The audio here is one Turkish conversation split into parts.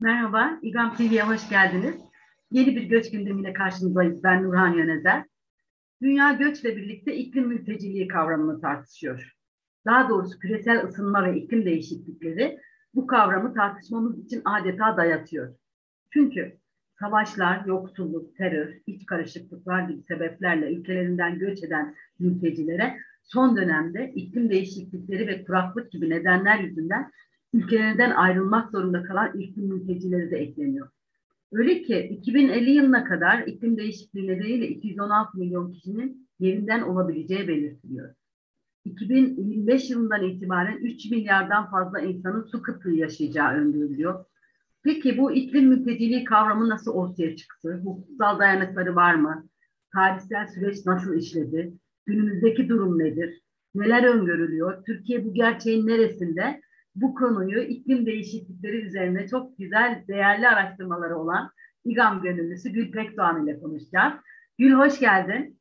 Merhaba, İGAM TV'ye hoş geldiniz. Yeni bir göç gündemiyle karşınızdayız. Ben Nurhan Yönezer. Dünya göçle birlikte iklim mülteciliği kavramını tartışıyor. Daha doğrusu küresel ısınma ve iklim değişiklikleri bu kavramı tartışmamız için adeta dayatıyor. Çünkü savaşlar, yoksulluk, terör, iç karışıklıklar gibi sebeplerle ülkelerinden göç eden mültecilere son dönemde iklim değişiklikleri ve kuraklık gibi nedenler yüzünden ülkelerinden ayrılmak zorunda kalan iklim mültecileri de ekleniyor. Öyle ki 2050 yılına kadar iklim değişikliği nedeniyle 216 milyon kişinin yerinden olabileceği belirtiliyor. 2025 yılından itibaren 3 milyardan fazla insanın su kıtlığı yaşayacağı öngörülüyor. Peki bu iklim mülteciliği kavramı nasıl ortaya çıktı? Hukuksal dayanıkları var mı? Tarihsel süreç nasıl işledi? Günümüzdeki durum nedir? Neler öngörülüyor? Türkiye bu gerçeğin neresinde? Bu konuyu iklim değişiklikleri üzerine çok güzel, değerli araştırmaları olan İGAM gönüllüsü Gül Pekdoğan ile konuşacağız. Gül hoş geldin.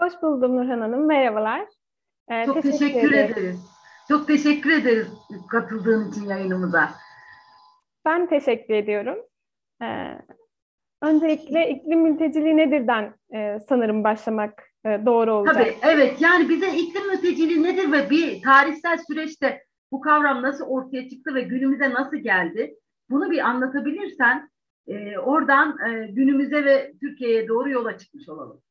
Hoş buldum Nurhan Hanım. Merhabalar. Ee, çok teşekkür, teşekkür ederiz. Çok teşekkür ederiz katıldığın için yayınımıza. Ben teşekkür ediyorum. Ee, öncelikle iklim mülteciliği nedirden e, sanırım başlamak e, doğru olacak. Tabii, evet. Yani bize iklim mülteciliği nedir ve bir tarihsel süreçte bu kavram nasıl ortaya çıktı ve günümüze nasıl geldi? Bunu bir anlatabilirsen e, oradan e, günümüze ve Türkiye'ye doğru yola çıkmış olalım.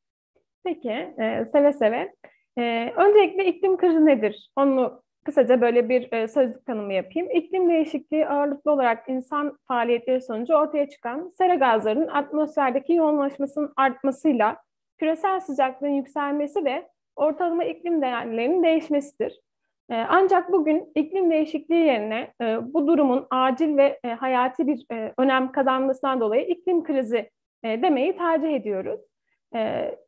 Peki, e, seve seve. E, öncelikle iklim krizi nedir? Onu kısaca böyle bir e, sözlük tanımı yapayım. İklim değişikliği ağırlıklı olarak insan faaliyetleri sonucu ortaya çıkan sera gazlarının atmosferdeki yoğunlaşmasının artmasıyla küresel sıcaklığın yükselmesi ve ortalama iklim değerlerinin değişmesidir. Ee, ancak bugün iklim değişikliği yerine e, bu durumun acil ve e, hayati bir e, önem kazanmasından dolayı iklim krizi demeyi tercih ediyoruz.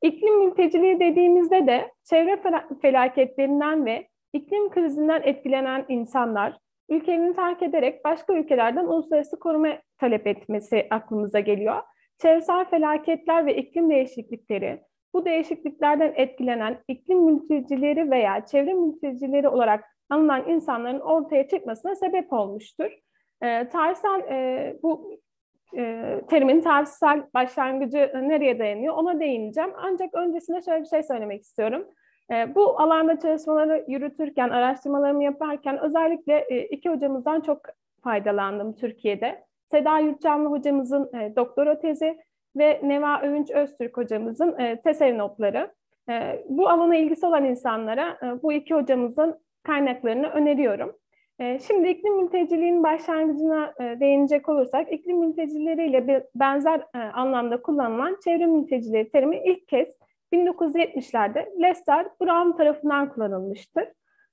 İklim mülteciliği dediğimizde de çevre felaketlerinden ve iklim krizinden etkilenen insanlar ülkelerini terk ederek başka ülkelerden uluslararası koruma talep etmesi aklımıza geliyor. Çevresel felaketler ve iklim değişiklikleri bu değişikliklerden etkilenen iklim mültecileri veya çevre mültecileri olarak anılan insanların ortaya çıkmasına sebep olmuştur. E, tarihsel e, bu e, terimin tarihsel başlangıcı nereye dayanıyor ona değineceğim. Ancak öncesinde şöyle bir şey söylemek istiyorum. E, bu alanda çalışmaları yürütürken, araştırmalarımı yaparken özellikle e, iki hocamızdan çok faydalandım Türkiye'de. Seda Yurtcanlı hocamızın e, doktora tezi ve Neva Övünç Öztürk hocamızın e, TESEV notları. E, bu alana ilgisi olan insanlara e, bu iki hocamızın kaynaklarını öneriyorum. E, şimdi iklim mülteciliğinin başlangıcına e, değinecek olursak, iklim mültecileriyle benzer e, anlamda kullanılan çevre mültecileri terimi ilk kez 1970'lerde Lester Brown tarafından kullanılmıştır.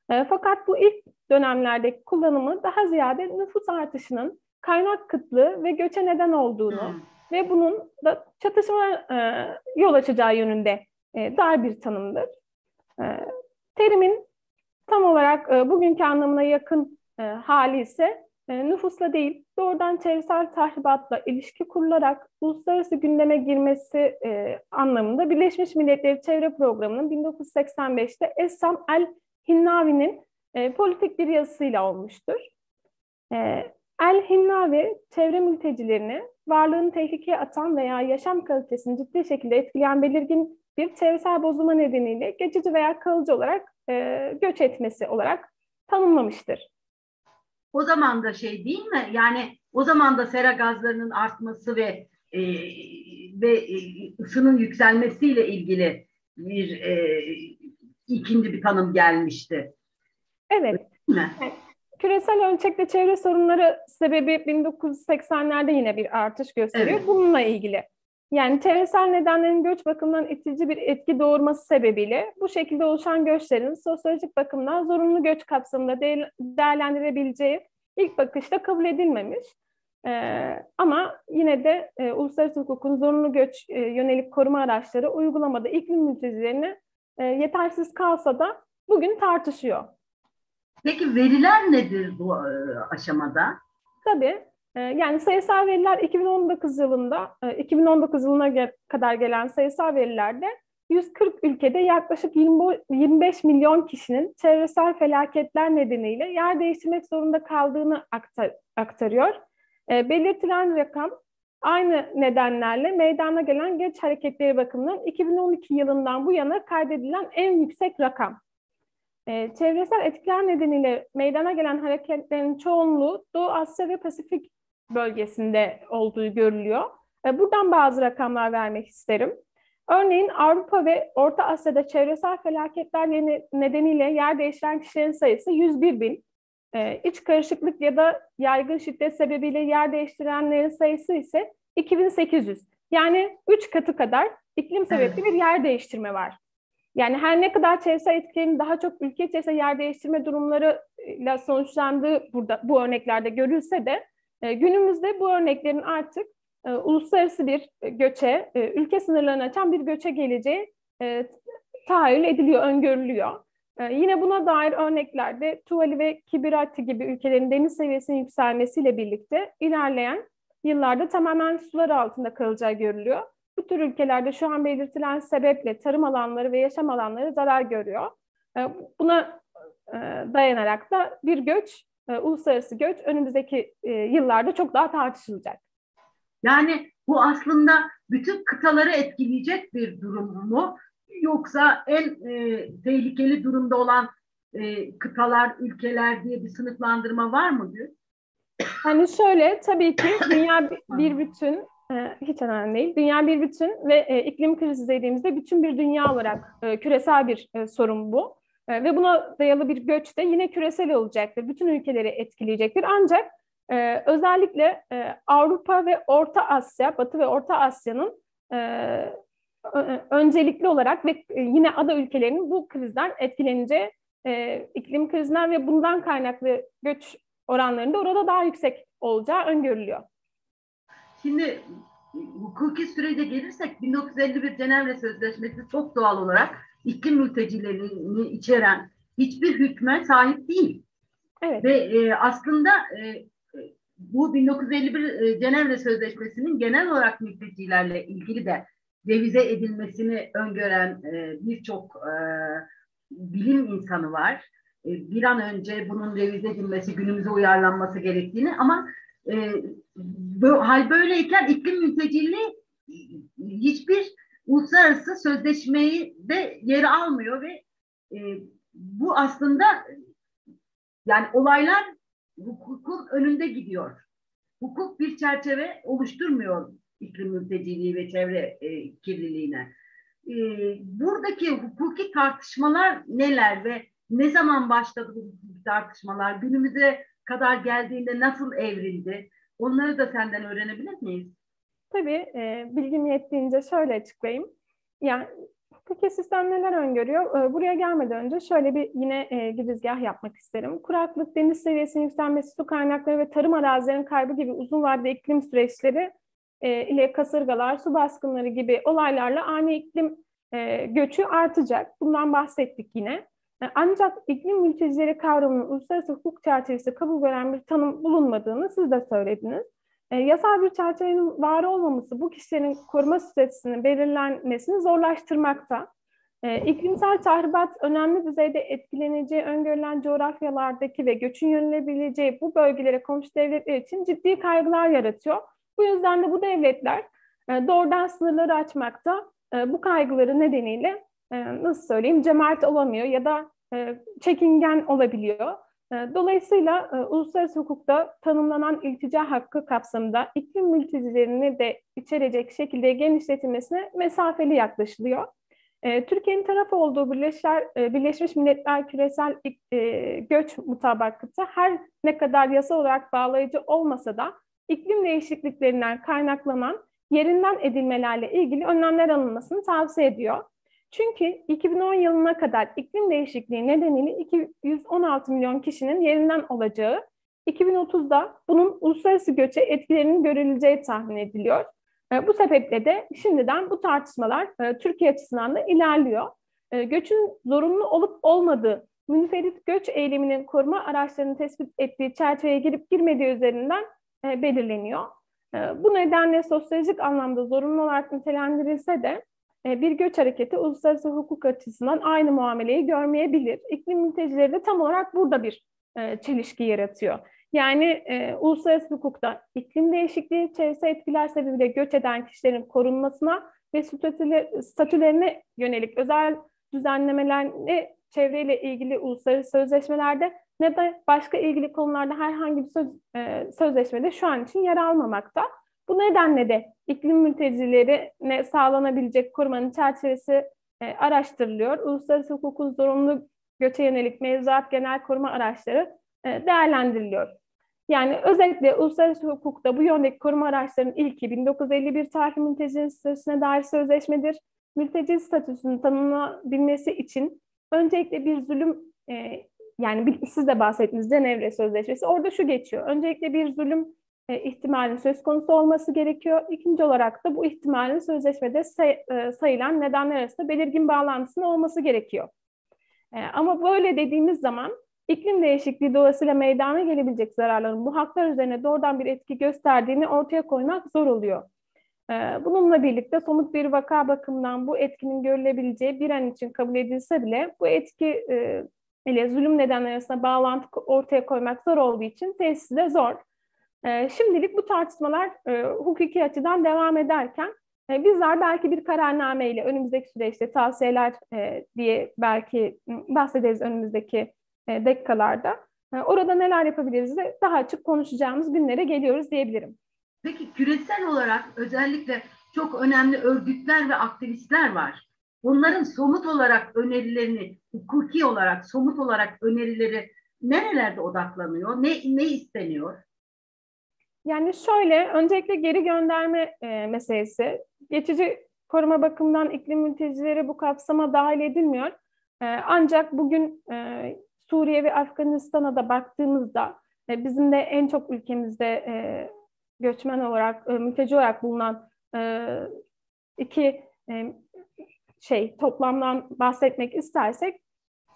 E, fakat bu ilk dönemlerdeki kullanımı daha ziyade nüfus artışının kaynak kıtlığı ve göçe neden olduğunu, hmm ve bunun da çatışma e, yol açacağı yönünde e, dar bir tanımdır. E, terimin tam olarak e, bugünkü anlamına yakın e, hali ise e, nüfusla değil, doğrudan çevresel tahribatla ilişki kurularak uluslararası gündeme girmesi e, anlamında Birleşmiş Milletler Çevre Programı'nın 1985'te Essam El Hinnavi'nin e, politik bir yazısıyla olmuştur. E, El Hinnavi çevre mültecilerini varlığını tehlikeye atan veya yaşam kalitesini ciddi şekilde etkileyen belirgin bir çevresel bozulma nedeniyle geçici veya kalıcı olarak e, göç etmesi olarak tanımlamıştır. O zaman da şey değil mi? Yani o zaman da sera gazlarının artması ve e, ve e, ısının yükselmesiyle ilgili bir e, ikinci bir tanım gelmişti. Evet. Değil mi? evet. Küresel ölçekte çevre sorunları sebebi 1980'lerde yine bir artış gösteriyor. Evet. Bununla ilgili. Yani çevresel nedenlerin göç bakımından itici bir etki doğurması sebebiyle bu şekilde oluşan göçlerin sosyolojik bakımdan zorunlu göç kapsamında de- değerlendirebileceği ilk bakışta kabul edilmemiş. Ee, ama yine de e, uluslararası hukukun zorunlu göç e, yönelik koruma araçları uygulamada iklim mültecilerini e, yetersiz kalsa da bugün tartışıyor. Peki veriler nedir bu e, aşamada? Tabii. E, yani sayısal veriler 2019 yılında, 2019 e, yılına kadar gelen sayısal verilerde 140 ülkede yaklaşık 20, 25 milyon kişinin çevresel felaketler nedeniyle yer değiştirmek zorunda kaldığını aktar, aktarıyor. Belirtilen rakam aynı nedenlerle meydana gelen göç hareketleri bakımından 2012 yılından bu yana kaydedilen en yüksek rakam. E, çevresel etkiler nedeniyle meydana gelen hareketlerin çoğunluğu Doğu Asya ve Pasifik bölgesinde olduğu görülüyor. E, buradan bazı rakamlar vermek isterim. Örneğin Avrupa ve Orta Asya'da çevresel felaketler nedeniyle yer değiştiren kişilerin sayısı 101 bin. Ee, iç karışıklık ya da yaygın şiddet sebebiyle yer değiştirenlerin sayısı ise 2800. Yani 3 katı kadar iklim sebepli bir yer değiştirme var. Yani her ne kadar çevresel etkilerin daha çok ülke içerisinde yer değiştirme durumlarıyla sonuçlandığı burada bu örneklerde görülse de e, günümüzde bu örneklerin artık e, uluslararası bir göçe, e, ülke sınırlarını açan bir göçe geleceği e, tahayyül ediliyor, öngörülüyor. Yine buna dair örneklerde Tuvalu ve Kibirati gibi ülkelerin deniz seviyesinin yükselmesiyle birlikte ilerleyen yıllarda tamamen sular altında kalacağı görülüyor. Bu tür ülkelerde şu an belirtilen sebeple tarım alanları ve yaşam alanları zarar görüyor. E, buna e, dayanarak da bir göç, e, uluslararası göç önümüzdeki e, yıllarda çok daha tartışılacak. Yani bu aslında bütün kıtaları etkileyecek bir durum mu? Yoksa en e, tehlikeli durumda olan e, kıtalar, ülkeler diye bir sınıflandırma var mı? Hani şöyle tabii ki dünya bir bütün hiç önemli değil. Dünya bir bütün ve e, iklim krizi dediğimizde bütün bir dünya olarak e, küresel bir e, sorun bu. Ve buna dayalı bir göç de yine küresel olacaktır. Bütün ülkeleri etkileyecektir. Ancak ee, özellikle Avrupa ve Orta Asya, Batı ve Orta Asya'nın öncelikli olarak ve yine ada ülkelerinin bu krizden etkileneceği iklim krizinden ve bundan kaynaklı göç oranlarında orada daha yüksek olacağı öngörülüyor. Şimdi hukuki sürece gelirsek 1951 Cenevre Sözleşmesi çok doğal olarak iklim mültecilerini içeren hiçbir hükme sahip değil. Evet. Ve e, aslında e, bu 1951 e, Cenevre Sözleşmesi'nin genel olarak mültecilerle ilgili de revize edilmesini öngören e, birçok e, bilim insanı var. E, bir an önce bunun revize edilmesi, günümüze uyarlanması gerektiğini ama e, bu, hal böyleyken iklim mülteciliği hiçbir uluslararası sözleşmeyi de yer almıyor ve e, bu aslında yani olaylar hukukun önünde gidiyor. Hukuk bir çerçeve oluşturmuyor iklim mülteciliği ve çevre e, kirliliğine. E, buradaki hukuki tartışmalar neler ve ne zaman başladı bu tartışmalar? Günümüze kadar geldiğinde nasıl evrildi? Onları da senden öğrenebilir miyiz? Tabii, e, bilgim yettiğince şöyle açıklayayım. Yani Hukuki sistem neler öngörüyor? Ee, buraya gelmeden önce şöyle bir yine e, girizgah yapmak isterim. Kuraklık, deniz seviyesinin yükselmesi, su kaynakları ve tarım arazilerinin kaybı gibi uzun vadeli iklim süreçleri e, ile kasırgalar, su baskınları gibi olaylarla ani iklim e, göçü artacak. Bundan bahsettik yine. E, ancak iklim mültecileri kavramının uluslararası hukuk çerçevesi kabul gören bir tanım bulunmadığını siz de söylediniz. E, yasal bir çerçevenin var olmaması bu kişilerin koruma süresinin belirlenmesini zorlaştırmakta. E, iklimsel tahribat önemli düzeyde etkileneceği öngörülen coğrafyalardaki ve göçün yönelebileceği bu bölgelere komşu devletler için ciddi kaygılar yaratıyor. Bu yüzden de bu devletler e, doğrudan sınırları açmakta e, bu kaygıları nedeniyle nasıl söyleyeyim cemaat olamıyor ya da e, çekingen olabiliyor. Ee, dolayısıyla e, uluslararası hukukta tanımlanan iltica hakkı kapsamında iklim mültecilerini de içerecek şekilde genişletilmesine mesafeli yaklaşılıyor. E, Türkiye'nin taraf olduğu Birleşler, e, Birleşmiş Milletler Küresel Göç Mutabakatı her ne kadar yasa olarak bağlayıcı olmasa da iklim değişikliklerinden kaynaklanan yerinden edilmelerle ilgili önlemler alınmasını tavsiye ediyor. Çünkü 2010 yılına kadar iklim değişikliği nedeniyle 216 milyon kişinin yerinden olacağı, 2030'da bunun uluslararası göçe etkilerinin görüleceği tahmin ediliyor. E, bu sebeple de şimdiden bu tartışmalar e, Türkiye açısından da ilerliyor. E, göçün zorunlu olup olmadığı, münferit göç eyleminin koruma araçlarının tespit ettiği çerçeveye girip girmediği üzerinden belirleniyor. Bu nedenle sosyolojik anlamda zorunlu olarak nitelendirilse de bir göç hareketi uluslararası hukuk açısından aynı muameleyi görmeyebilir. İklim mültecileri de tam olarak burada bir e, çelişki yaratıyor. Yani e, uluslararası hukukta iklim değişikliği, çevresel etkiler sebebiyle göç eden kişilerin korunmasına ve statülerine yönelik özel düzenlemelerle çevreyle ilgili uluslararası sözleşmelerde ne de başka ilgili konularda herhangi bir söz, e, sözleşmede şu an için yer almamakta. Bu nedenle de iklim mültecilerine sağlanabilecek korumanın çerçevesi e, araştırılıyor. Uluslararası hukukun zorunlu göçe yönelik mevzuat genel koruma araçları e, değerlendiriliyor. Yani özellikle uluslararası hukukta bu yöndeki koruma araçlarının ilki 1951 tarihli mülteci statüsüne dair sözleşmedir. Mülteci statüsünün tanımlanabilmesi için öncelikle bir zulüm e, yani siz de bahsettiniz Cenevre Sözleşmesi. Orada şu geçiyor. Öncelikle bir zulüm e, ihtimalinin söz konusu olması gerekiyor. İkinci olarak da bu ihtimalin sözleşmede say, e, sayılan nedenler arasında belirgin bağlantısının olması gerekiyor. E, ama böyle dediğimiz zaman iklim değişikliği dolayısıyla meydana gelebilecek zararların bu haklar üzerine doğrudan bir etki gösterdiğini ortaya koymak zor oluyor. E, bununla birlikte somut bir vaka bakımından bu etkinin görülebileceği bir an için kabul edilse bile bu etki ile zulüm nedenleri arasında bağlantı ortaya koymak zor olduğu için tesisi de zor. E, şimdilik bu tartışmalar e, hukuki açıdan devam ederken e, bizler belki bir kararname ile önümüzdeki süreçte tavsiyeler e, diye belki bahsederiz önümüzdeki dakikalarda. Orada neler yapabiliriz de daha açık konuşacağımız günlere geliyoruz diyebilirim. Peki küresel olarak özellikle çok önemli örgütler ve aktivistler var. Bunların somut olarak önerilerini, hukuki olarak, somut olarak önerileri nerelerde odaklanıyor? Ne, ne isteniyor? Yani şöyle, öncelikle geri gönderme e, meselesi. Geçici koruma bakımından iklim mültecileri bu kapsama dahil edilmiyor. E, ancak bugün e, Suriye ve Afganistan'a da baktığımızda e, bizim de en çok ülkemizde e, göçmen olarak, e, mülteci olarak bulunan e, iki e, şey toplamdan bahsetmek istersek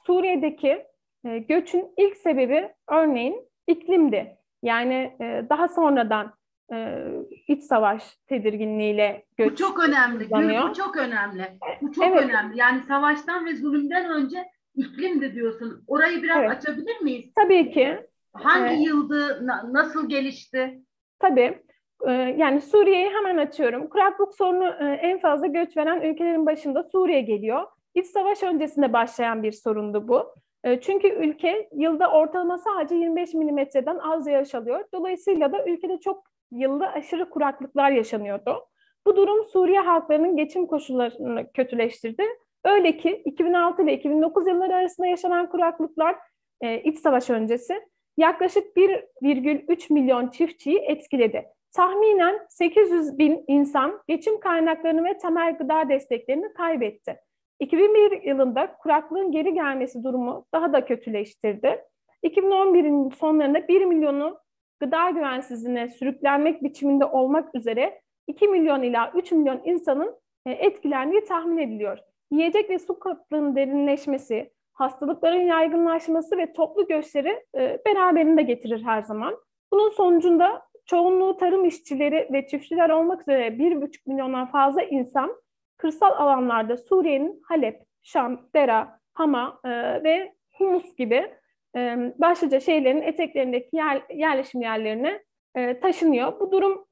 Suriye'deki e, göçün ilk sebebi örneğin iklimdi. Yani e, daha sonradan e, iç savaş tedirginliğiyle göç Bu çok önemli. Gül, bu çok önemli. Bu çok evet. önemli. Yani savaştan ve zulümden önce iklimdi diyorsun. Orayı biraz evet. açabilir miyiz? Tabii ki. Hangi ee, yıldı, na, nasıl gelişti? Tabii. Ee, yani Suriye'yi hemen açıyorum. Kuraklık sorunu e, en fazla göç veren ülkelerin başında Suriye geliyor. İç savaş öncesinde başlayan bir sorundu bu. E, çünkü ülke yılda ortalama sadece 25 milimetreden az yağış alıyor. Dolayısıyla da ülkede çok yılda aşırı kuraklıklar yaşanıyordu. Bu durum Suriye halklarının geçim koşullarını kötüleştirdi. Öyle ki 2006 ile 2009 yılları arasında yaşanan kuraklıklar e, iç savaş öncesi yaklaşık 1,3 milyon çiftçiyi etkiledi. Tahminen 800 bin insan geçim kaynaklarını ve temel gıda desteklerini kaybetti. 2001 yılında kuraklığın geri gelmesi durumu daha da kötüleştirdi. 2011'in sonlarında 1 milyonu gıda güvensizliğine sürüklenmek biçiminde olmak üzere 2 milyon ila 3 milyon insanın e, etkilendiği tahmin ediliyor. Yiyecek ve su kıtlığının derinleşmesi, hastalıkların yaygınlaşması ve toplu göçleri e, beraberinde getirir her zaman. Bunun sonucunda çoğunluğu tarım işçileri ve çiftçiler olmak üzere 1,5 milyondan fazla insan kırsal alanlarda Suriye'nin Halep, Şam, Dera, Hama e, ve Humus gibi e, başlıca şehirlerin eteklerindeki yer, yerleşim yerlerine e, taşınıyor. Bu durum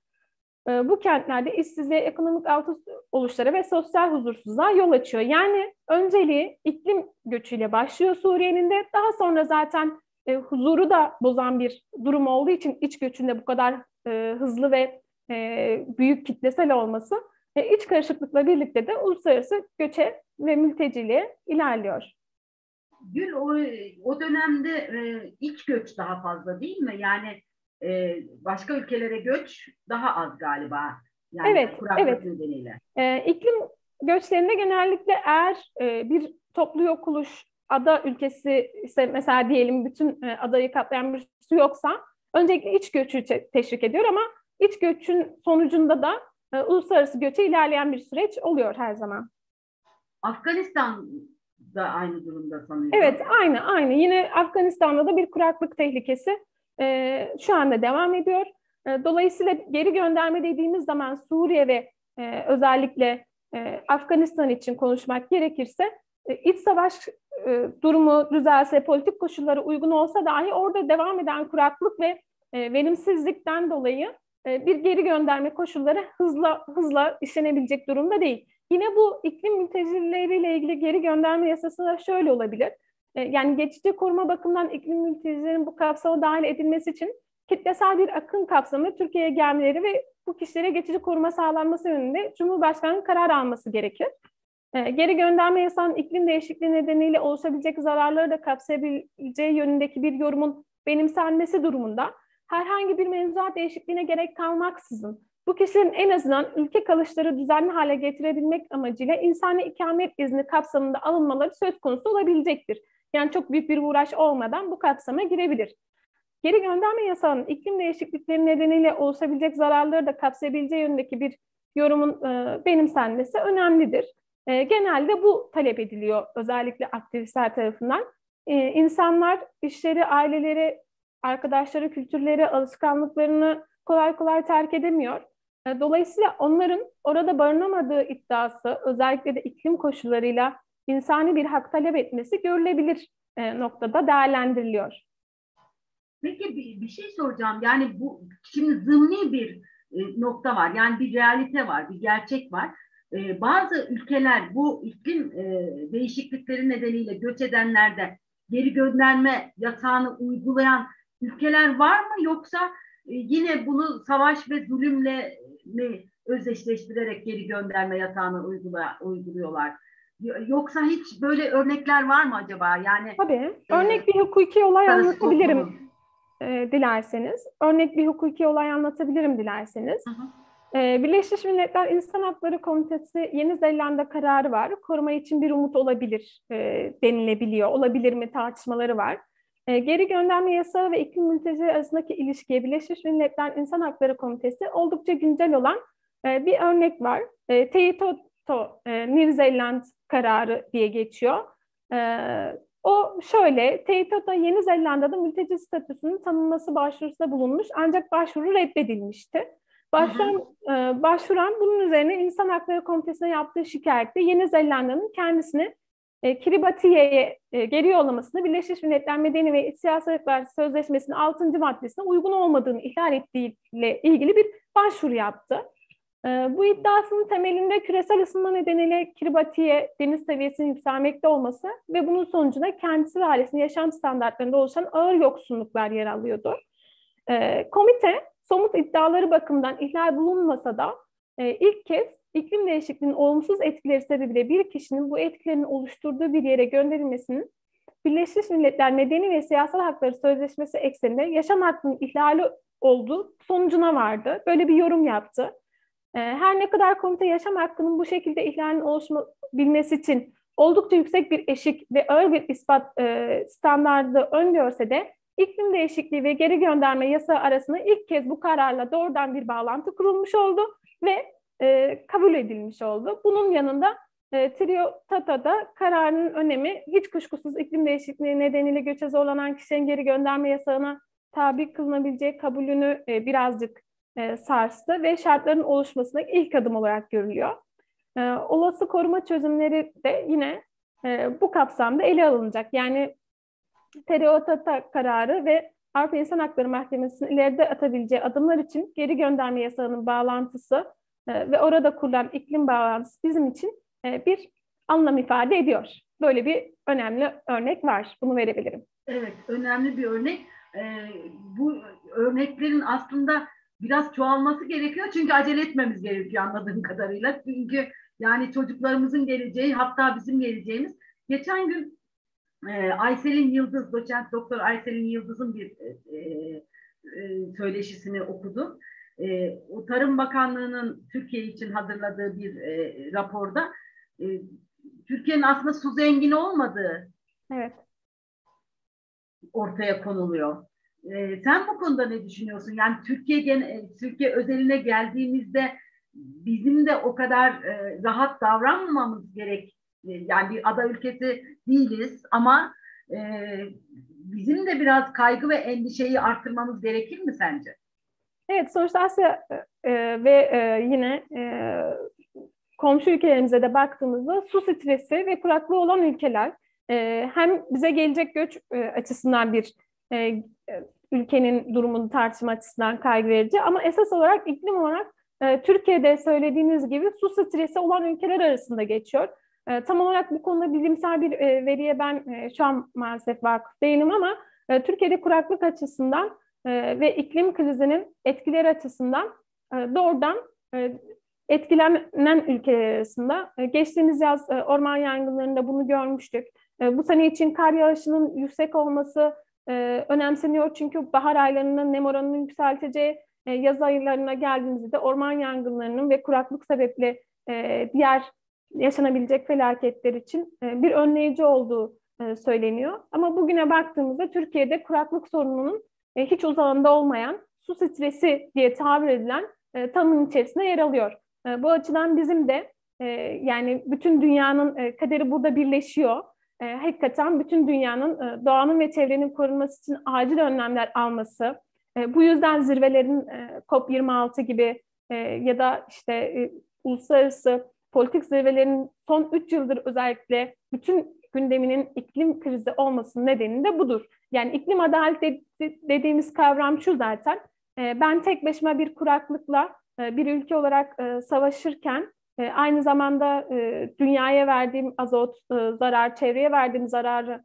e, bu kentlerde işsizliğe, ekonomik alt oluşlara ve sosyal huzursuzluğa yol açıyor. Yani önceliği iklim göçüyle başlıyor Suriye'nin de daha sonra zaten e, huzuru da bozan bir durum olduğu için iç göçünde bu kadar e, hızlı ve e, büyük kitlesel olması e, iç karışıklıkla birlikte de uluslararası göçe ve mülteciliğe ilerliyor. Gül o, o dönemde e, iç göç daha fazla değil mi? Yani e, başka ülkelere göç daha az galiba. Yani evet, evet. nedeniyle. E, iklim göçlerinde genellikle eğer e, bir toplu yok oluş ada ülkesi ise mesela diyelim bütün e, adayı kaplayan bir su yoksa öncelikle iç göçü teşvik ediyor ama iç göçün sonucunda da e, uluslararası göçe ilerleyen bir süreç oluyor her zaman. Afganistan da aynı durumda sanıyorum. Evet, aynı, aynı. Yine Afganistan'da da bir kuraklık tehlikesi e, şu anda devam ediyor. E, dolayısıyla geri gönderme dediğimiz zaman Suriye ve e, özellikle e, Afganistan için konuşmak gerekirse e, iç savaş e, durumu düzelse, politik koşulları uygun olsa dahi orada devam eden kuraklık ve e, verimsizlikten dolayı bir geri gönderme koşulları hızla hızla işlenebilecek durumda değil. Yine bu iklim mültecileriyle ilgili geri gönderme yasası da şöyle olabilir. E, yani geçici koruma bakımından iklim mültecilerin bu kapsama dahil edilmesi için kitlesel bir akın kapsamında Türkiye'ye gelmeleri ve bu kişilere geçici koruma sağlanması yönünde Cumhurbaşkanı'nın karar alması gerekir. E, geri gönderme yasağının iklim değişikliği nedeniyle oluşabilecek zararları da kapsayabileceği yönündeki bir yorumun benimsenmesi durumunda herhangi bir mevzuat değişikliğine gerek kalmaksızın bu kişilerin en azından ülke kalışları düzenli hale getirebilmek amacıyla insani ikamet izni kapsamında alınmaları söz konusu olabilecektir. Yani çok büyük bir uğraş olmadan bu kapsama girebilir. Geri gönderme yasağının iklim değişiklikleri nedeniyle oluşabilecek zararları da kapsayabileceği yönündeki bir yorumun e, benimsenmesi önemlidir. E, genelde bu talep ediliyor özellikle aktivistler tarafından. E, insanlar işleri, aileleri, arkadaşları, kültürleri, alışkanlıklarını kolay kolay terk edemiyor. E, dolayısıyla onların orada barınamadığı iddiası özellikle de iklim koşullarıyla insani bir hak talep etmesi görülebilir e, noktada değerlendiriliyor. Peki bir, bir şey soracağım. Yani bu şimdi zımni bir e, nokta var. Yani bir realite var, bir gerçek var. Bazı ülkeler bu iklim değişiklikleri nedeniyle göç edenlerde geri gönderme yatağını uygulayan ülkeler var mı yoksa e, yine bunu savaş ve zulümle mi özdeşleştirerek geri gönderme yatağını uygula, uyguluyorlar? Yoksa hiç böyle örnekler var mı acaba? Yani Tabii. E, Örnek bir hukuki olay anlatabilirim e, dilerseniz. Örnek bir hukuki olay anlatabilirim dilerseniz. Hı hı. E, Birleşmiş Milletler İnsan Hakları Komitesi Yeni Zelanda kararı var. Koruma için bir umut olabilir e, denilebiliyor. Olabilir mi tartışmaları var. E, geri gönderme yasağı ve iklim mültecileri arasındaki ilişkiye Birleşmiş Milletler İnsan Hakları Komitesi oldukça güncel olan e, bir örnek var. E, Teitoto e, New Zealand kararı diye geçiyor. O şöyle, Teitoto Yeni Zelanda'da mülteci statüsünün tanınması başvurusunda bulunmuş ancak başvuru reddedilmişti. Başvuran, başvuran bunun üzerine İnsan Hakları Komitesi'ne yaptığı şikayette Yeni Zelanda'nın kendisini e, Kiribati'ye e, geri yollamasını Birleşmiş Milletler Medeni ve Siyasi Sözleşmesi'nin 6. maddesine uygun olmadığını ihlal ettiğiyle ilgili bir başvuru yaptı. E, bu iddiasının temelinde küresel ısınma nedeniyle Kiribati'ye deniz seviyesinin yükselmekte olması ve bunun sonucunda kendisi ve ailesinin yaşam standartlarında oluşan ağır yoksunluklar yer alıyordu. E, komite somut iddiaları bakımından ihlal bulunmasa da e, ilk kez iklim değişikliğinin olumsuz etkileri sebebiyle bir kişinin bu etkilerin oluşturduğu bir yere gönderilmesinin Birleşmiş Milletler Medeni ve Siyasal Hakları Sözleşmesi ekseninde yaşam hakkının ihlali olduğu sonucuna vardı. Böyle bir yorum yaptı. Ee, her ne kadar komite yaşam hakkının bu şekilde ihlalinin oluşabilmesi için oldukça yüksek bir eşik ve ağır bir ispat e, standardı öngörse de iklim değişikliği ve geri gönderme yasağı arasında ilk kez bu kararla doğrudan bir bağlantı kurulmuş oldu ve e, kabul edilmiş oldu. Bunun yanında e, Trio Tata'da kararının önemi hiç kuşkusuz iklim değişikliği nedeniyle göçe zorlanan kişilerin geri gönderme yasağına tabi kılınabileceği kabulünü e, birazcık e, sarstı ve şartların oluşmasına ilk adım olarak görülüyor. E, olası koruma çözümleri de yine e, bu kapsamda ele alınacak. Yani Trio Tata kararı ve Avrupa İnsan Hakları Mahkemesi'nin ileride atabileceği adımlar için geri gönderme yasağının bağlantısı ve orada kurulan iklim bağlantısı bizim için e, bir anlam ifade ediyor. Böyle bir önemli örnek var. Bunu verebilirim. Evet, önemli bir örnek. Ee, bu örneklerin aslında biraz çoğalması gerekiyor çünkü acele etmemiz gerekiyor anladığım kadarıyla. Çünkü yani çocuklarımızın geleceği hatta bizim geleceğimiz. Geçen gün e, Aysel'in Yıldız, doçent doktor Aysel'in Yıldız'ın bir e, e, söyleşisini okudum e, Tarım Bakanlığı'nın Türkiye için hazırladığı bir e, raporda e, Türkiye'nin aslında su zengini olmadığı evet. ortaya konuluyor. E, sen bu konuda ne düşünüyorsun? Yani Türkiye gene, Türkiye özeline geldiğimizde bizim de o kadar e, rahat davranmamamız gerek. E, yani bir ada ülkesi değiliz ama e, bizim de biraz kaygı ve endişeyi arttırmamız gerekir mi sence? Evet, sonuçta Asya e, ve e, yine e, komşu ülkelerimize de baktığımızda su stresi ve kuraklığı olan ülkeler e, hem bize gelecek göç e, açısından bir e, ülkenin durumunu tartışma açısından kaygı verici. Ama esas olarak iklim olarak e, Türkiye'de söylediğiniz gibi su stresi olan ülkeler arasında geçiyor. E, tam olarak bu konuda bilimsel bir e, veriye ben e, şu an maalesef vakıf değilim ama e, Türkiye'de kuraklık açısından e, ve iklim krizinin etkileri açısından e, doğrudan e, etkilenen ülkeler arasında. E, geçtiğimiz yaz orman yangınlarında bunu görmüştük. Bu sene için kar yağışının yüksek olması önemseniyor çünkü bahar aylarının nem oranını yükselteceği yaz aylarına geldiğimizde de orman yangınlarının ve kuraklık sebepli e, diğer yaşanabilecek felaketler için bir önleyici olduğu söyleniyor. Ama bugüne baktığımızda Türkiye'de kuraklık sorununun e, hiç uzağında olmayan su stresi diye tabir edilen e, tanımın içerisinde yer alıyor. E, bu açıdan bizim de e, yani bütün dünyanın e, kaderi burada birleşiyor. E, hakikaten bütün dünyanın e, doğanın ve çevrenin korunması için acil önlemler alması, e, bu yüzden zirvelerin e, COP26 gibi e, ya da işte e, uluslararası politik zirvelerin son 3 yıldır özellikle bütün gündeminin iklim krizi olmasının nedeni de budur. Yani iklim adaleti dediğimiz kavram şu zaten. E, ben tek başıma bir kuraklıkla e, bir ülke olarak e, savaşırken e, aynı zamanda dünyaya verdiğim azot zarar, çevreye verdiğim zararı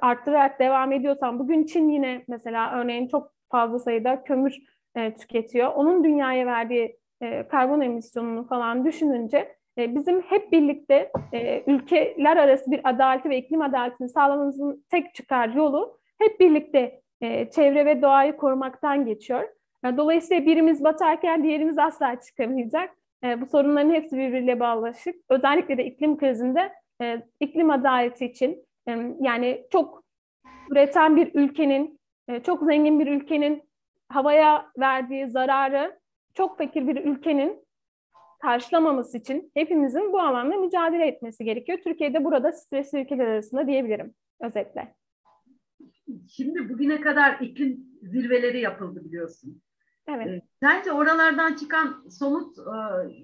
arttırarak devam ediyorsam bugün Çin yine mesela örneğin çok fazla sayıda kömür tüketiyor. Onun dünyaya verdiği karbon emisyonunu falan düşününce bizim hep birlikte ülkeler arası bir adaleti ve iklim adaletini sağlamamızın tek çıkar yolu hep birlikte e, çevre ve doğayı korumaktan geçiyor. E, dolayısıyla birimiz batarken diğerimiz asla çıkamayacak. E, bu sorunların hepsi birbiriyle bağlaşık. Özellikle de iklim krizinde e, iklim adaleti için e, yani çok üreten bir ülkenin ee, çok zengin bir ülkenin havaya verdiği zararı çok fakir bir ülkenin karşılamaması için hepimizin bu alanda mücadele etmesi gerekiyor. Türkiye'de burada stresli ülkeler arasında diyebilirim özetle. Şimdi bugüne kadar iklim zirveleri yapıldı biliyorsun. Evet. Ee, sence oralardan çıkan somut e,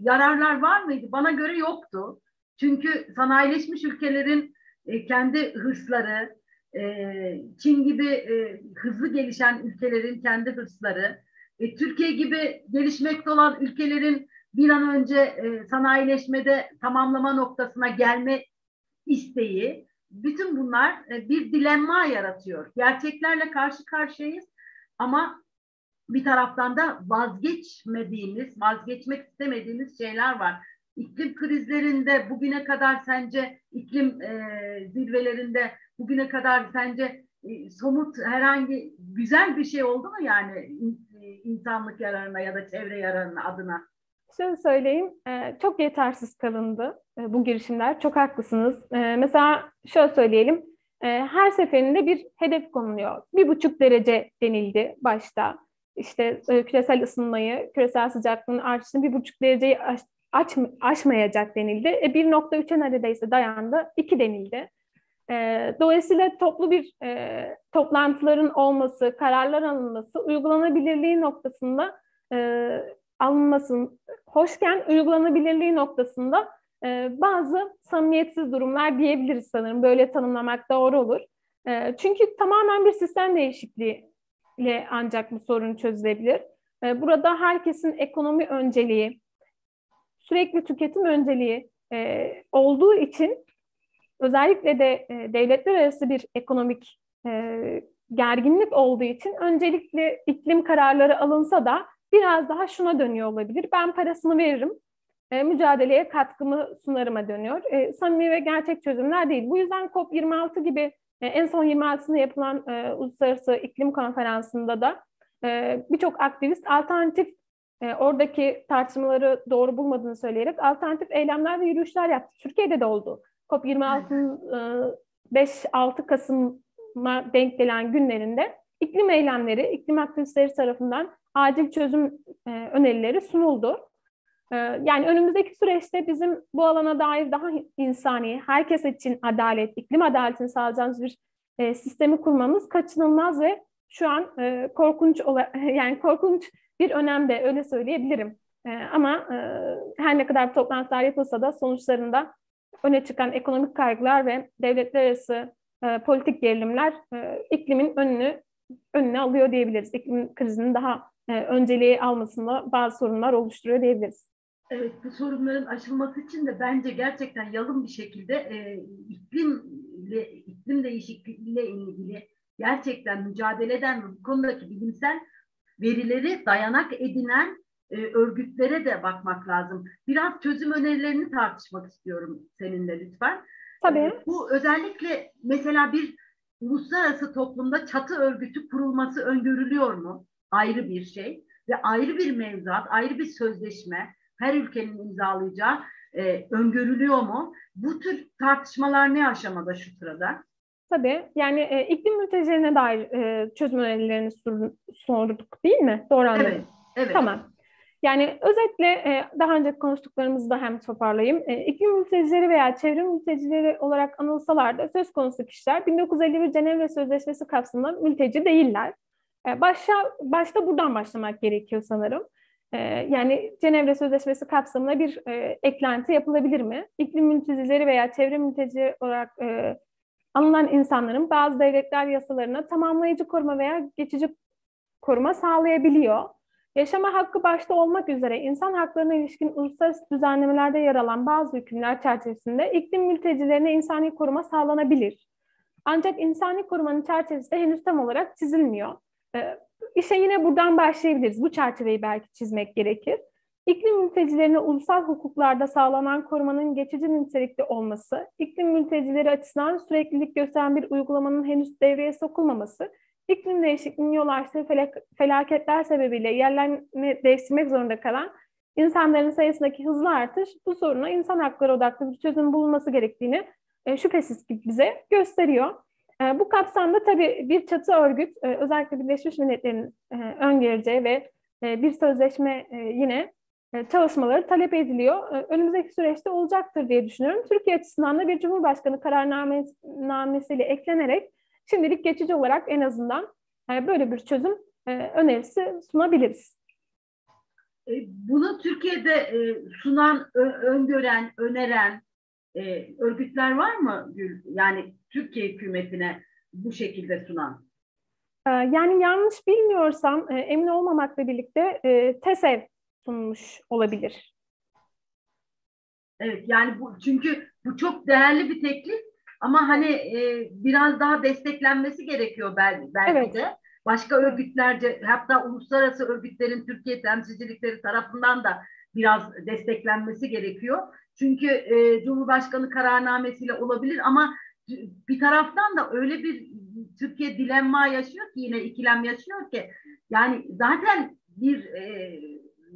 yararlar var mıydı? Bana göre yoktu. Çünkü sanayileşmiş ülkelerin e, kendi hırsları, e, Çin gibi e, hızlı gelişen ülkelerin kendi hırsları, e, Türkiye gibi gelişmekte olan ülkelerin bir an önce e, sanayileşmede tamamlama noktasına gelme isteği, bütün bunlar e, bir dilemma yaratıyor. Gerçeklerle karşı karşıyayız ama bir taraftan da vazgeçmediğimiz, vazgeçmek istemediğimiz şeyler var. İklim krizlerinde bugüne kadar sence iklim e, zirvelerinde bugüne kadar sence e, somut herhangi güzel bir şey oldu mu yani e, insanlık yararına ya da çevre yararına adına? Şöyle söyleyeyim, e, çok yetersiz kalındı bu girişimler. Çok haklısınız. Mesela şöyle söyleyelim, her seferinde bir hedef konuluyor. Bir buçuk derece denildi başta. İşte küresel ısınmayı, küresel sıcaklığın artışını bir buçuk dereceyi aş, aç, aşmayacak denildi. E, 1.3'e neredeyse dayandı. 2 denildi. E, dolayısıyla toplu bir e, toplantıların olması, kararlar alınması, uygulanabilirliği noktasında e, alınmasın hoşken uygulanabilirliği noktasında e, bazı samimiyetsiz durumlar diyebiliriz sanırım. Böyle tanımlamak doğru olur. E, çünkü tamamen bir sistem değişikliği ile ancak bu sorun çözülebilir. E, burada herkesin ekonomi önceliği, sürekli tüketim önceliği e, olduğu için özellikle de e, devletler arası bir ekonomik e, gerginlik olduğu için öncelikle iklim kararları alınsa da biraz daha şuna dönüyor olabilir. Ben parasını veririm, e, mücadeleye katkımı sunarıma dönüyor. E, samimi ve gerçek çözümler değil. Bu yüzden COP26 gibi e, en son 26'sında yapılan e, Uluslararası iklim Konferansı'nda da e, birçok aktivist alternatif e, oradaki tartışmaları doğru bulmadığını söyleyerek alternatif eylemler ve yürüyüşler yaptı. Türkiye'de de oldu. COP26'ın 5-6 e, Kasım'a denk gelen günlerinde iklim eylemleri, iklim aktivistleri tarafından acil çözüm e, önerileri sunuldu. E, yani önümüzdeki süreçte bizim bu alana dair daha insani, herkes için adalet, iklim adaletini sağlayacağımız bir sistemi kurmamız kaçınılmaz ve şu an korkunç yani korkunç bir önemde öyle söyleyebilirim. Ama her ne kadar toplantılar yapılsa da sonuçlarında öne çıkan ekonomik kaygılar ve devletler arası e, politik gerilimler e, iklimin önünü önüne alıyor diyebiliriz. İklim krizinin daha e, önceliği almasında bazı sorunlar oluşturuyor diyebiliriz. Evet, bu sorunların aşılması için de bence gerçekten yalın bir şekilde e, iklimle, iklim değişikliğiyle ilgili gerçekten mücadele eden bu konudaki bilimsel verileri dayanak edinen e, örgütlere de bakmak lazım. Biraz çözüm önerilerini tartışmak istiyorum seninle lütfen. Tabii. E, bu özellikle mesela bir uluslararası toplumda çatı örgütü kurulması öngörülüyor mu? Ayrı bir şey ve ayrı bir mevzuat, ayrı bir sözleşme her ülkenin imzalayacağı e, öngörülüyor mu? Bu tür tartışmalar ne aşamada şu sırada? Tabii. Yani e, iklim mültecilerine dair e, çözüm önerilerini sorduk değil mi? Doğru anladım. Evet. evet. Tamam. Yani özetle e, daha önce konuştuklarımızı da hem toparlayayım. E, iklim mültecileri veya çevre mültecileri olarak anılsalar da söz konusu kişiler 1951 Cenevre Sözleşmesi kapsamında mülteci değiller. E, başta, başta buradan başlamak gerekiyor sanırım. Yani Cenevre Sözleşmesi kapsamında bir eklenti yapılabilir mi? İklim mültecileri veya çevre mülteci olarak alınan insanların bazı devletler yasalarına tamamlayıcı koruma veya geçici koruma sağlayabiliyor. Yaşama hakkı başta olmak üzere insan haklarına ilişkin uluslararası düzenlemelerde yer alan bazı hükümler çerçevesinde iklim mültecilerine insani koruma sağlanabilir. Ancak insani korumanın çerçevesi de henüz tam olarak çizilmiyor. Ee, işe yine buradan başlayabiliriz. Bu çerçeveyi belki çizmek gerekir. İklim mültecilerine ulusal hukuklarda sağlanan korumanın geçici nitelikte olması, iklim mültecileri açısından süreklilik gösteren bir uygulamanın henüz devreye sokulmaması iklim değişikliğinin yol açtığı felaketler sebebiyle yerlerini değiştirmek zorunda kalan insanların sayısındaki hızlı artış bu soruna insan hakları odaklı bir çözüm bulunması gerektiğini e, şüphesiz ki bize gösteriyor. E, bu kapsamda tabii bir çatı örgüt, e, özellikle Birleşmiş Milletler'in e, öngöreceği ve e, bir sözleşme yine çalışmaları talep ediliyor. Önümüzdeki süreçte olacaktır diye düşünüyorum. Türkiye açısından da bir Cumhurbaşkanı kararnamesiyle eklenerek Şimdilik geçici olarak en azından böyle bir çözüm önerisi sunabiliriz. Bunu Türkiye'de sunan, öngören, öneren örgütler var mı Gül? Yani Türkiye hükümetine bu şekilde sunan? Yani yanlış bilmiyorsam emin olmamakla birlikte TESEV sunmuş olabilir. Evet yani bu çünkü bu çok değerli bir teklif ama hani e, biraz daha desteklenmesi gerekiyor belki, belki evet. de. Başka örgütlerce hatta uluslararası örgütlerin Türkiye temsilcilikleri tarafından da biraz desteklenmesi gerekiyor. Çünkü e, Cumhurbaşkanı kararnamesiyle olabilir ama bir taraftan da öyle bir Türkiye dilemma yaşıyor ki yine ikilem yaşıyor ki yani zaten bir e,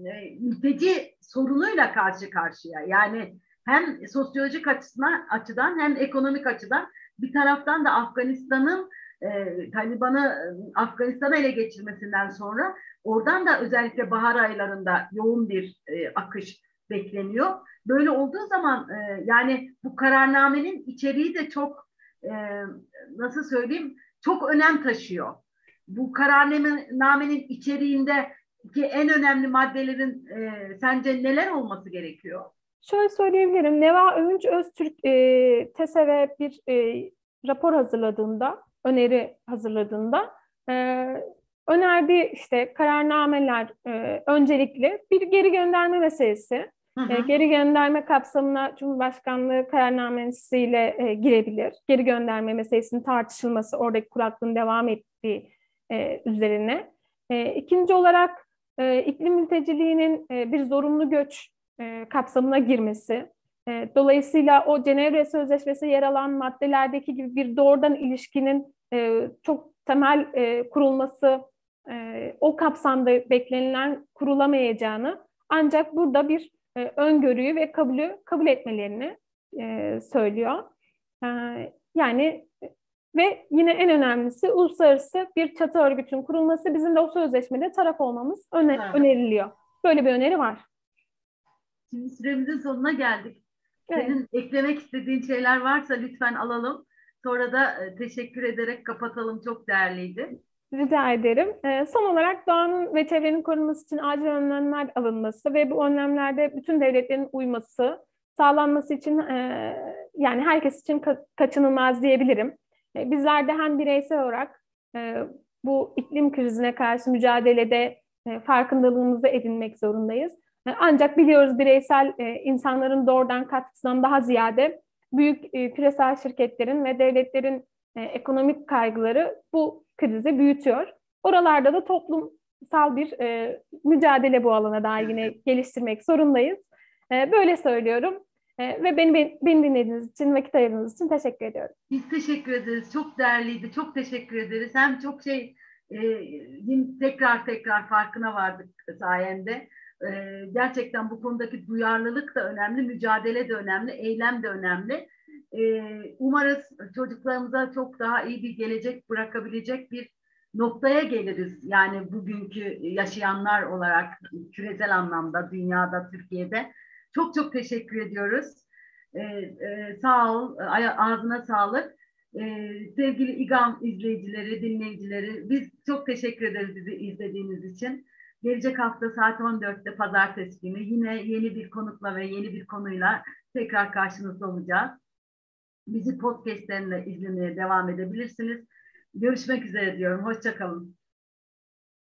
e, mülteci sorunuyla karşı karşıya. Yani hem sosyolojik açısından, açıdan hem ekonomik açıdan bir taraftan da Afganistan'ın e, Taliban'ı e, Afganistan'ı ele geçirmesinden sonra oradan da özellikle bahar aylarında yoğun bir e, akış bekleniyor. Böyle olduğu zaman e, yani bu kararnamenin içeriği de çok e, nasıl söyleyeyim çok önem taşıyor. Bu kararnamenin içeriğinde ki en önemli maddelerin e, sence neler olması gerekiyor? Şöyle söyleyebilirim. Neva Övünç Öztürk e, TESEV'e bir e, rapor hazırladığında, öneri hazırladığında e, önerdiği işte kararnameler e, öncelikli bir geri gönderme meselesi. E, geri gönderme kapsamına Cumhurbaşkanlığı kararnamesiyle e, girebilir. Geri gönderme meselesinin tartışılması, oradaki kuraklığın devam ettiği e, üzerine. E, ikinci olarak e, iklim mülteciliğinin e, bir zorunlu göç e, kapsamına girmesi, e, dolayısıyla o Cenevre Sözleşmesi yer alan maddelerdeki gibi bir doğrudan ilişkinin e, çok temel e, kurulması, e, o kapsamda beklenilen kurulamayacağını ancak burada bir e, öngörüyü ve kabulü kabul etmelerini e, söylüyor. E, yani ve yine en önemlisi uluslararası bir çatı örgütün kurulması bizim de o sözleşmede taraf olmamız öne, öneriliyor. Böyle bir öneri var. Şimdi süremizin sonuna geldik. Evet. Senin eklemek istediğin şeyler varsa lütfen alalım. Sonra da e, teşekkür ederek kapatalım. Çok değerliydi. Rica ederim. E, son olarak doğanın ve çevrenin korunması için acil önlemler alınması ve bu önlemlerde bütün devletlerin uyması sağlanması için e, yani herkes için ka- kaçınılmaz diyebilirim. Bizler de hem bireysel olarak bu iklim krizine karşı mücadelede farkındalığımızı edinmek zorundayız. E, ancak biliyoruz bireysel e, insanların doğrudan katkısından daha ziyade büyük e, küresel şirketlerin ve devletlerin ekonomik kaygıları bu krizi büyütüyor. Oralarda da toplumsal bir mücadele bu alana dair yine geliştirmek zorundayız. Böyle söylüyorum. Ve beni, beni dinlediğiniz için, vakit ayırdığınız için teşekkür ediyorum. Biz teşekkür ederiz. Çok değerliydi. Çok teşekkür ederiz. Hem çok şey e, tekrar tekrar farkına vardık sayende. E, gerçekten bu konudaki duyarlılık da önemli, mücadele de önemli, eylem de önemli. E, umarız çocuklarımıza çok daha iyi bir gelecek bırakabilecek bir noktaya geliriz. Yani bugünkü yaşayanlar olarak küresel anlamda, dünyada, Türkiye'de. Çok çok teşekkür ediyoruz. Ee, e, sağ ol, ağzına sağlık. Ee, sevgili İGAM izleyicileri, dinleyicileri, biz çok teşekkür ederiz bizi izlediğiniz için. Gelecek hafta saat 14'te pazartesi günü yine yeni bir konukla ve yeni bir konuyla tekrar karşınızda olacağız. Bizi podcastlerinde izlemeye devam edebilirsiniz. Görüşmek üzere diyorum. Hoşçakalın.